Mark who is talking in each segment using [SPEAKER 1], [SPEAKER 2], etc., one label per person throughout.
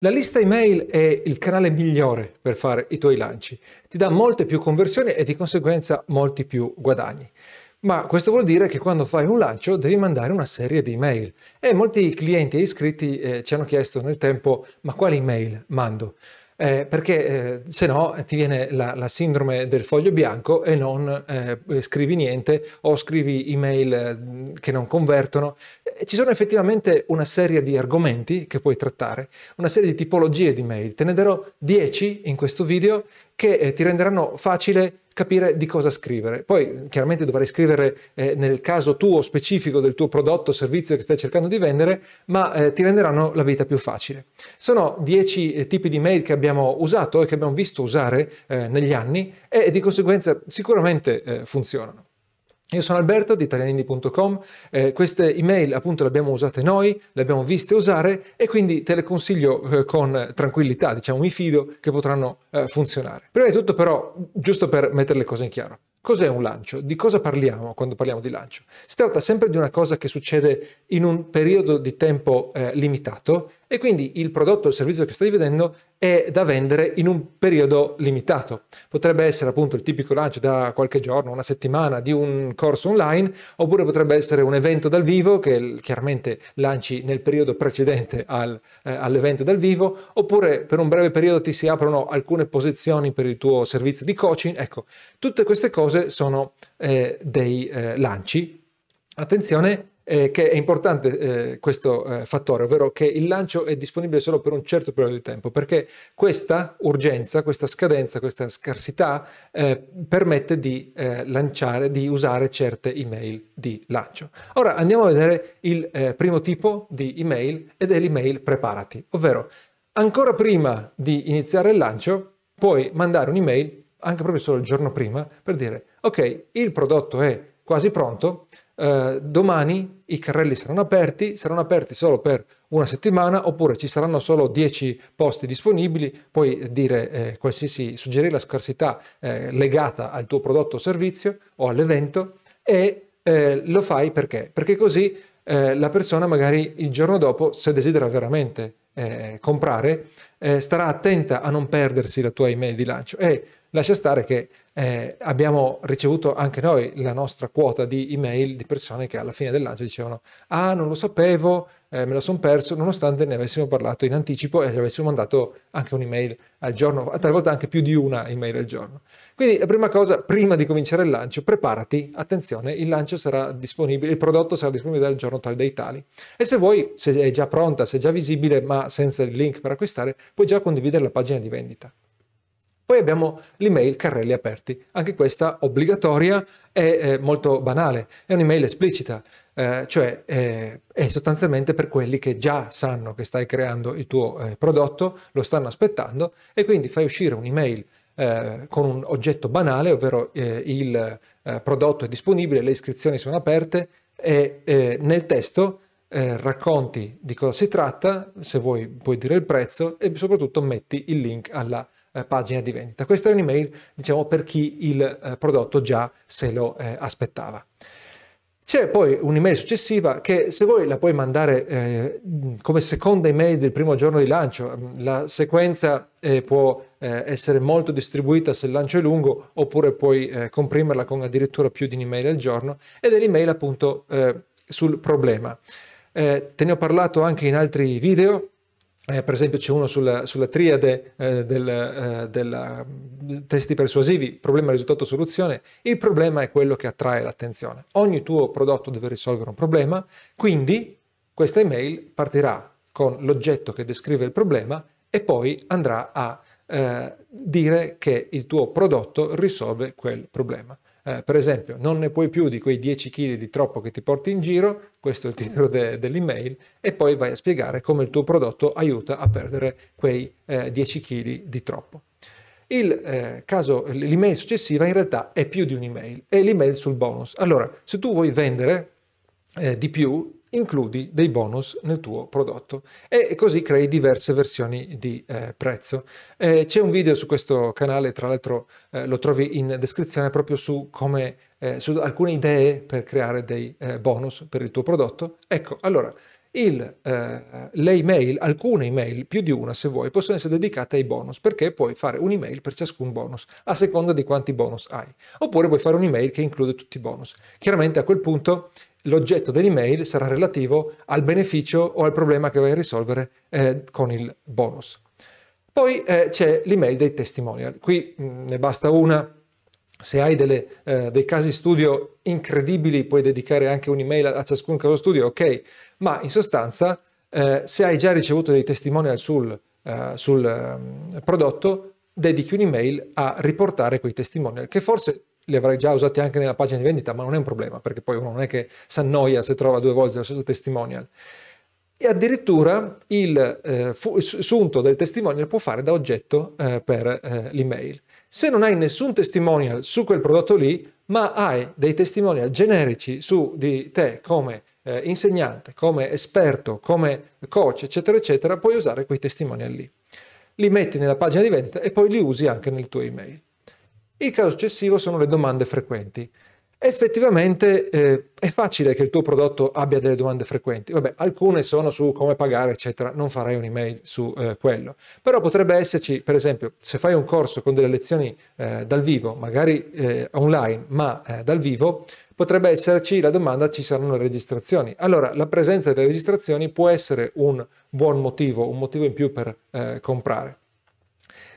[SPEAKER 1] La lista email è il canale migliore per fare i tuoi lanci. Ti dà molte più conversioni e di conseguenza molti più guadagni. Ma questo vuol dire che quando fai un lancio devi mandare una serie di email. E molti clienti e iscritti eh, ci hanno chiesto nel tempo ma quali email mando? Eh, perché eh, se no ti viene la, la, sindrome del foglio bianco e non eh, scrivi niente o scrivi email eh, che non convertono. Eh, ci sono effettivamente una serie di argomenti che puoi trattare, una serie di tipologie di mail. Te ne darò 10 in questo video che eh, ti renderanno facile capire di cosa scrivere. Poi chiaramente dovrai scrivere eh, nel caso tuo specifico del tuo prodotto o servizio che stai cercando di vendere, ma eh, ti renderanno la vita più facile. Sono 10 eh, tipi di mail che abbiamo usato e che abbiamo visto usare eh, negli anni e di conseguenza sicuramente eh, funzionano. Io sono Alberto di italianindi.com, eh, queste email appunto le abbiamo usate noi, le abbiamo viste usare e quindi te le consiglio eh, con tranquillità, diciamo mi fido che potranno eh, funzionare. Prima di tutto però, giusto per mettere le cose in chiaro, Cos'è un lancio? Di cosa parliamo quando parliamo di lancio? Si tratta sempre di una cosa che succede in un periodo di tempo eh, limitato e quindi il prodotto o il servizio che stai vedendo è da vendere in un periodo limitato. Potrebbe essere appunto il tipico lancio da qualche giorno, una settimana di un corso online, oppure potrebbe essere un evento dal vivo che chiaramente lanci nel periodo precedente al, eh, all'evento dal vivo, oppure per un breve periodo ti si aprono alcune posizioni per il tuo servizio di coaching. Ecco, tutte queste cose sono eh, dei eh, lanci. Attenzione eh, che è importante eh, questo eh, fattore, ovvero che il lancio è disponibile solo per un certo periodo di tempo, perché questa urgenza, questa scadenza, questa scarsità eh, permette di eh, lanciare, di usare certe email di lancio. Ora andiamo a vedere il eh, primo tipo di email ed è l'email preparati, ovvero ancora prima di iniziare il lancio puoi mandare un'email anche proprio solo il giorno prima per dire ok il prodotto è quasi pronto eh, domani i carrelli saranno aperti, saranno aperti solo per una settimana oppure ci saranno solo 10 posti disponibili, puoi dire eh, qualsiasi, suggerire la scarsità eh, legata al tuo prodotto o servizio o all'evento e eh, lo fai perché? Perché così eh, la persona magari il giorno dopo, se desidera veramente comprare, starà attenta a non perdersi la tua email di lancio e lascia stare che eh, abbiamo ricevuto anche noi la nostra quota di email di persone che alla fine del lancio dicevano ah non lo sapevo, eh, me lo sono perso, nonostante ne avessimo parlato in anticipo e gli avessimo mandato anche un'email al giorno, talvolta anche più di una email al giorno. Quindi la prima cosa, prima di cominciare il lancio, preparati, attenzione, il lancio sarà disponibile, il prodotto sarà disponibile dal giorno tale dei tali. E se vuoi, se è già pronta, se è già visibile, ma senza il link per acquistare, puoi già condividere la pagina di vendita. Poi abbiamo l'email carrelli aperti, anche questa obbligatoria e eh, molto banale, è un'email esplicita, eh, cioè eh, è sostanzialmente per quelli che già sanno che stai creando il tuo eh, prodotto, lo stanno aspettando e quindi fai uscire un'email eh, con un oggetto banale, ovvero eh, il prodotto è disponibile, le iscrizioni sono aperte e nel testo racconti di cosa si tratta, se vuoi puoi dire il prezzo e soprattutto metti il link alla eh, pagina di vendita. Questa è un'email, diciamo, per chi il eh, prodotto già se lo eh, aspettava. C'è poi un'email successiva che se vuoi la puoi mandare eh, come seconda email del primo giorno di lancio. La sequenza eh, può eh, essere molto distribuita se il lancio è lungo oppure puoi eh, comprimerla con addirittura più di un'email al giorno ed è l'email appunto sul problema. te ne ho parlato anche in altri video eh, per esempio c'è uno sulla, sulla triade eh, del, eh, della, testi persuasivi, problema, risultato, soluzione. Il problema è quello che attrae l'attenzione. Ogni tuo prodotto deve risolvere un problema, quindi questa email partirà con l'oggetto che descrive il problema e poi andrà a eh, dire che il tuo prodotto risolve quel problema. Eh, per esempio, non ne puoi più di quei 10 kg di troppo che ti porti in giro, questo è il titolo de- dell'email, e poi vai a spiegare come il tuo prodotto aiuta a perdere quei eh, 10 kg di troppo. Il eh, caso, l'email successiva in realtà è più di un'email, è l'email sul bonus. Allora, se tu vuoi vendere eh, di più, includi dei bonus nel tuo prodotto e così crei diverse versioni di eh, prezzo. Eh, c'è un video su questo canale, tra l'altro eh, lo trovi in descrizione proprio su come, eh, su alcune idee per creare dei eh, bonus per il tuo prodotto. Ecco, allora, il, eh, le email, alcune email, più di una se vuoi, possono essere dedicate ai bonus, perché puoi fare un'email per ciascun bonus, a seconda di quanti bonus hai. Oppure puoi fare un'email che include tutti i bonus. Chiaramente a quel punto l'oggetto dell'email sarà relativo al beneficio o al problema che vai a risolvere eh, con il bonus. Poi eh, c'è l'email dei testimonial. Qui mh, mm, ne basta una. Se hai delle, eh, dei casi studio incredibili, puoi dedicare anche un'email a, ciascun caso studio, ok, ma in sostanza, eh, se hai già ricevuto dei testimonial sul, eh, sul um, prodotto, dedichi un'email a riportare quei testimonial, che forse li avrai già usati anche nella pagina di vendita, ma non è un problema, perché poi uno non è che si annoia se trova due volte lo stesso testimonial. E addirittura il eh, sunto del testimonial può fare da oggetto eh, per eh, l'email. Se non hai nessun testimonial su quel prodotto lì, ma hai dei testimonial generici su di te come eh, insegnante, come esperto, come coach, eccetera, eccetera, puoi usare quei testimonial lì. Li metti nella pagina di vendita e poi li usi anche nel tuo email. Il caso successivo sono le domande frequenti. Effettivamente eh, è facile che il tuo prodotto abbia delle domande frequenti. Vabbè, alcune sono su come pagare, eccetera, non farai un'email su eh, quello. Però potrebbe esserci, per esempio, se fai un corso con delle lezioni eh, dal vivo, magari eh, online, ma eh, dal vivo, potrebbe esserci la domanda ci saranno le registrazioni. Allora, la presenza delle registrazioni può essere un buon motivo, un motivo in più per eh, comprare.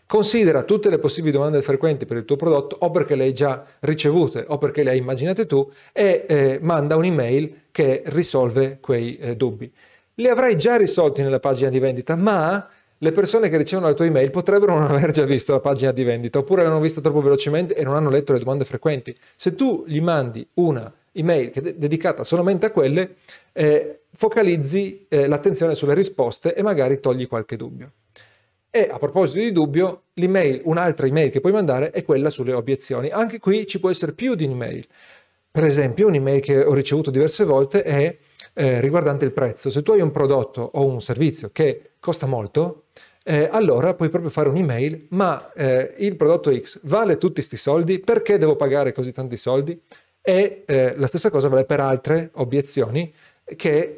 [SPEAKER 1] Considera tutte le possibili domande frequenti per il tuo prodotto o perché le hai già ricevute o perché le hai immaginate tu e eh, manda un'email che risolve quei eh, dubbi. Li avrai già risolti nella pagina di vendita, ma le persone che ricevono la tua email potrebbero non aver già visto la pagina di vendita oppure l'hanno vista troppo velocemente e non hanno letto le domande frequenti. Se tu gli mandi una email è dedicata solamente a quelle, eh, focalizzi eh, l'attenzione sulle risposte e magari togli qualche dubbio. E a proposito di dubbio, l'email, un'altra email che puoi mandare è quella sulle obiezioni. Anche qui ci può essere più di un'email. Per esempio, un'email che ho ricevuto diverse volte è eh, riguardante il prezzo. Se tu hai un prodotto o un servizio che costa molto, eh, allora puoi proprio fare un'email, ma eh, il prodotto X vale tutti questi soldi? Perché devo pagare così tanti soldi? E eh, la stessa cosa vale per altre obiezioni che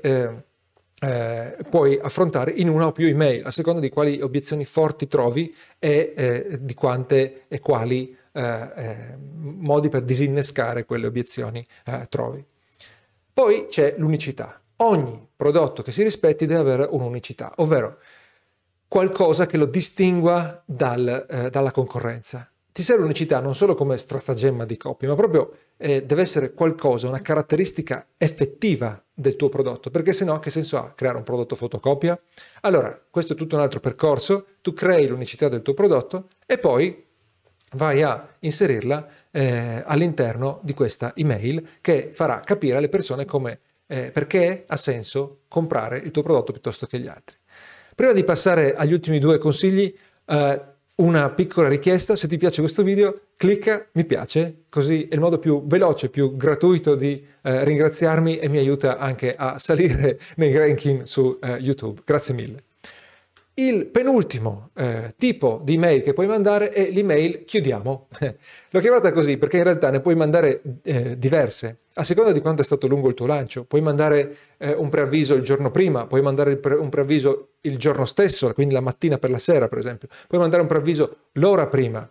[SPEAKER 1] eh, puoi affrontare in una o più email, a seconda di quali obiezioni forti trovi e eh, di quante e quali eh, eh modi per disinnescare quelle obiezioni eh, trovi. Poi c'è l'unicità. Ogni prodotto che si rispetti deve avere un'unicità, ovvero qualcosa che lo distingua dal, eh, dalla concorrenza ti serve unicità non solo come stratagemma di copia, ma proprio eh, deve essere qualcosa, una caratteristica effettiva del tuo prodotto, perché se no che senso ha creare un prodotto fotocopia? Allora, questo è tutto un altro percorso, tu crei l'unicità del tuo prodotto e poi vai a inserirla eh, all'interno di questa email che farà capire alle persone come, eh, perché ha senso comprare il tuo prodotto piuttosto che gli altri. Prima di passare agli ultimi due consigli, eh, una piccola richiesta, se ti piace questo video clicca mi piace, così è il modo più veloce, più gratuito di eh, ringraziarmi e mi aiuta anche a salire nei ranking su eh, YouTube. Grazie mille. Il penultimo eh, tipo di email che puoi mandare è l'email chiudiamo. L'ho chiamata così perché in realtà ne puoi mandare eh, diverse. A seconda di quanto è stato lungo il tuo lancio, puoi mandare eh, un preavviso il giorno prima, puoi mandare pre- un preavviso il giorno stesso, quindi la mattina per la sera per esempio, puoi mandare un preavviso l'ora prima.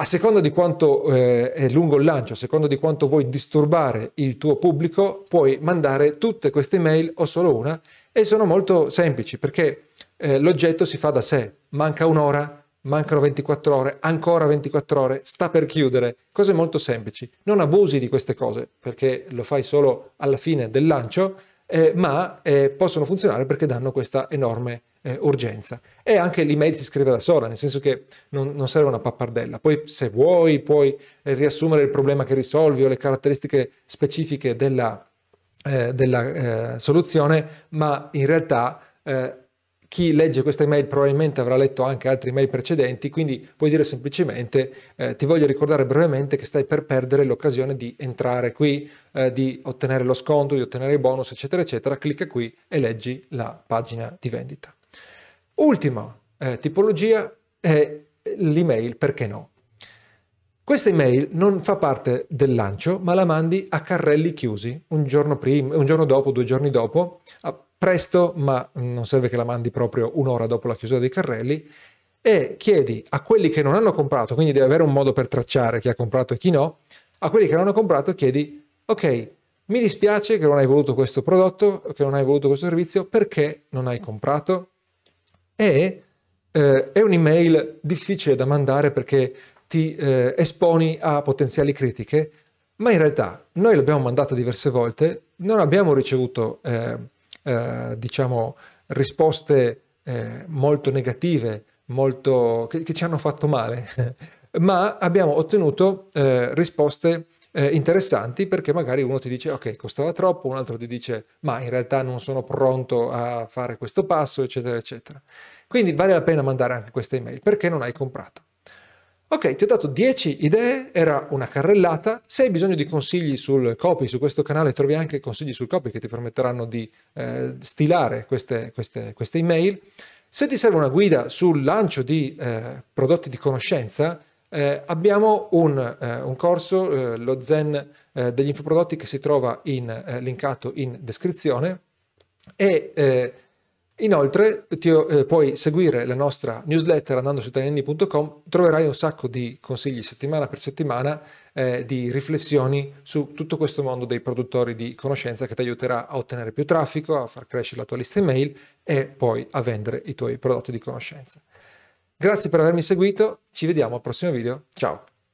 [SPEAKER 1] A seconda di quanto eh, è lungo il lancio, a seconda di quanto vuoi disturbare il tuo pubblico, puoi mandare tutte queste mail o solo una e sono molto semplici perché eh, l'oggetto si fa da sé, manca un'ora, mancano 24 ore, ancora 24 ore, sta per chiudere, cose molto semplici. Non abusi di queste cose perché lo fai solo alla fine del lancio, eh, ma eh, possono funzionare perché danno questa enorme eh, urgenza. E anche l'email si scrive da sola, nel senso che non, non serve una pappardella. Poi se vuoi puoi eh, riassumere il problema che risolvi o le caratteristiche specifiche della, eh, della eh, soluzione, ma in realtà chi legge questa email probabilmente avrà letto anche altre email precedenti, quindi puoi dire semplicemente eh, ti voglio ricordare brevemente che stai per perdere l'occasione di entrare qui, eh, di ottenere lo sconto, di ottenere i bonus, eccetera, eccetera. Clicca qui e leggi la pagina di vendita. Ultima eh, tipologia è l'email, perché no? Questa email non fa parte del lancio, ma la mandi a carrelli chiusi un giorno, prima, un giorno dopo, due giorni dopo, presto, ma non serve che la mandi proprio un'ora dopo la chiusura dei carrelli, e chiedi a quelli che non hanno comprato, quindi devi avere un modo per tracciare chi ha comprato e chi no, a quelli che non hanno comprato chiedi, ok, mi dispiace che non hai voluto questo prodotto, che non hai voluto questo servizio, perché non hai comprato? E eh, è un'email difficile da mandare perché ti eh, esponi a potenziali critiche, ma in realtà noi l'abbiamo mandata diverse volte, non abbiamo ricevuto, eh, eh diciamo, risposte eh, molto negative, molto, che, che, ci hanno fatto male, ma abbiamo ottenuto eh, risposte interessanti perché magari uno ti dice ok costava troppo, un altro ti dice ma in realtà non sono pronto a fare questo passo eccetera eccetera. Quindi vale la pena mandare anche questa email perché non hai comprato. Ok, ti ho dato 10 idee, era una carrellata. Se hai bisogno di consigli sul copy, su questo canale trovi anche consigli sul copy che ti permetteranno di eh, stilare queste, queste, queste, email. Se ti serve una guida sul lancio di eh, prodotti di conoscenza, eh, abbiamo un, eh, un corso, eh, lo Zen eh, degli infoprodotti che si trova in, linkato in descrizione e Inoltre ti, eh, puoi seguire la nostra newsletter andando su italiani.com, troverai un sacco di consigli settimana per settimana, eh, di riflessioni su tutto questo mondo dei produttori di conoscenza che ti aiuterà a ottenere più traffico, a far crescere la tua lista email e poi a vendere i tuoi prodotti di conoscenza. Grazie per avermi seguito, ci vediamo al prossimo video, ciao!